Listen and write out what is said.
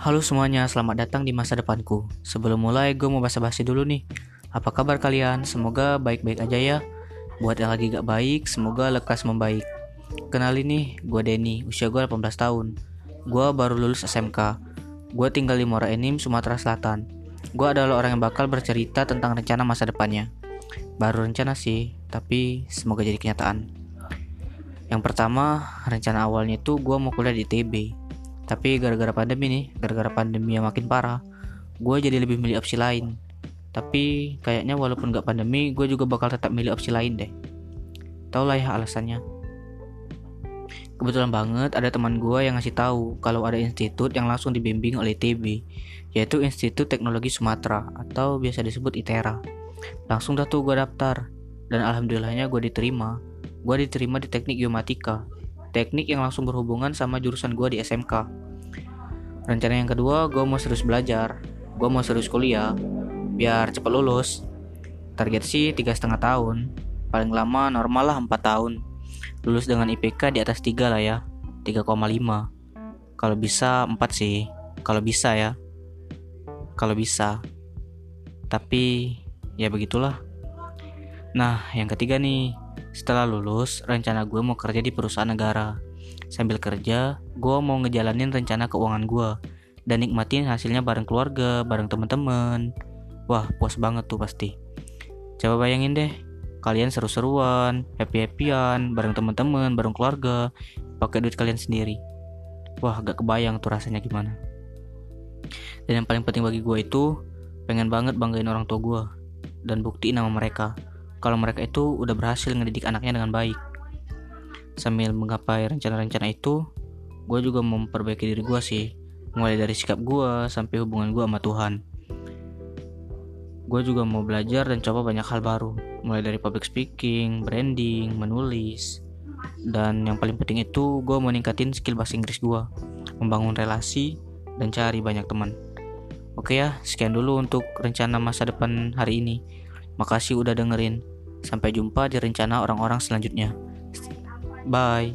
Halo semuanya, selamat datang di masa depanku. Sebelum mulai, gue mau basa-basi dulu nih. Apa kabar kalian? Semoga baik-baik aja ya. Buat yang lagi gak baik, semoga lekas membaik. Kenalin nih, gue Denny, usia gue 18 tahun. Gue baru lulus SMK. Gue tinggal di Muara Enim, Sumatera Selatan. Gue adalah orang yang bakal bercerita tentang rencana masa depannya. Baru rencana sih, tapi semoga jadi kenyataan. Yang pertama, rencana awalnya itu gue mau kuliah di TB tapi gara-gara pandemi nih gara-gara pandemi yang makin parah gue jadi lebih milih opsi lain. Tapi kayaknya walaupun gak pandemi gue juga bakal tetap milih opsi lain deh. Tau lah ya alasannya. Kebetulan banget ada teman gue yang ngasih tahu kalau ada institut yang langsung dibimbing oleh TB yaitu Institut Teknologi Sumatera atau biasa disebut ITERA langsung dah tuh gue daftar dan alhamdulillahnya gue diterima. Gue diterima di teknik geomatika teknik yang langsung berhubungan sama jurusan gue di SMK. Rencana yang kedua, gue mau serius belajar, gue mau serius kuliah, biar cepat lulus. Target sih tiga setengah tahun, paling lama normal lah 4 tahun. Lulus dengan IPK di atas 3 lah ya, 3,5. Kalau bisa 4 sih, kalau bisa ya. Kalau bisa. Tapi ya begitulah. Nah, yang ketiga nih, setelah lulus, rencana gue mau kerja di perusahaan negara. Sambil kerja, gue mau ngejalanin rencana keuangan gue dan nikmatin hasilnya bareng keluarga, bareng temen-temen. Wah, puas banget tuh pasti. Coba bayangin deh, kalian seru-seruan, happy-happyan, bareng temen-temen, bareng keluarga, pakai duit kalian sendiri. Wah, gak kebayang tuh rasanya gimana. Dan yang paling penting bagi gue itu, pengen banget banggain orang tua gue dan buktiin nama mereka kalau mereka itu udah berhasil ngedidik anaknya dengan baik. Sambil menggapai rencana-rencana itu, gue juga memperbaiki diri gue sih, mulai dari sikap gue sampai hubungan gue sama Tuhan. Gue juga mau belajar dan coba banyak hal baru, mulai dari public speaking, branding, menulis, dan yang paling penting itu gue mau ningkatin skill bahasa Inggris gue, membangun relasi, dan cari banyak teman. Oke ya, sekian dulu untuk rencana masa depan hari ini. Makasih udah dengerin. Sampai jumpa di rencana orang-orang selanjutnya. Bye.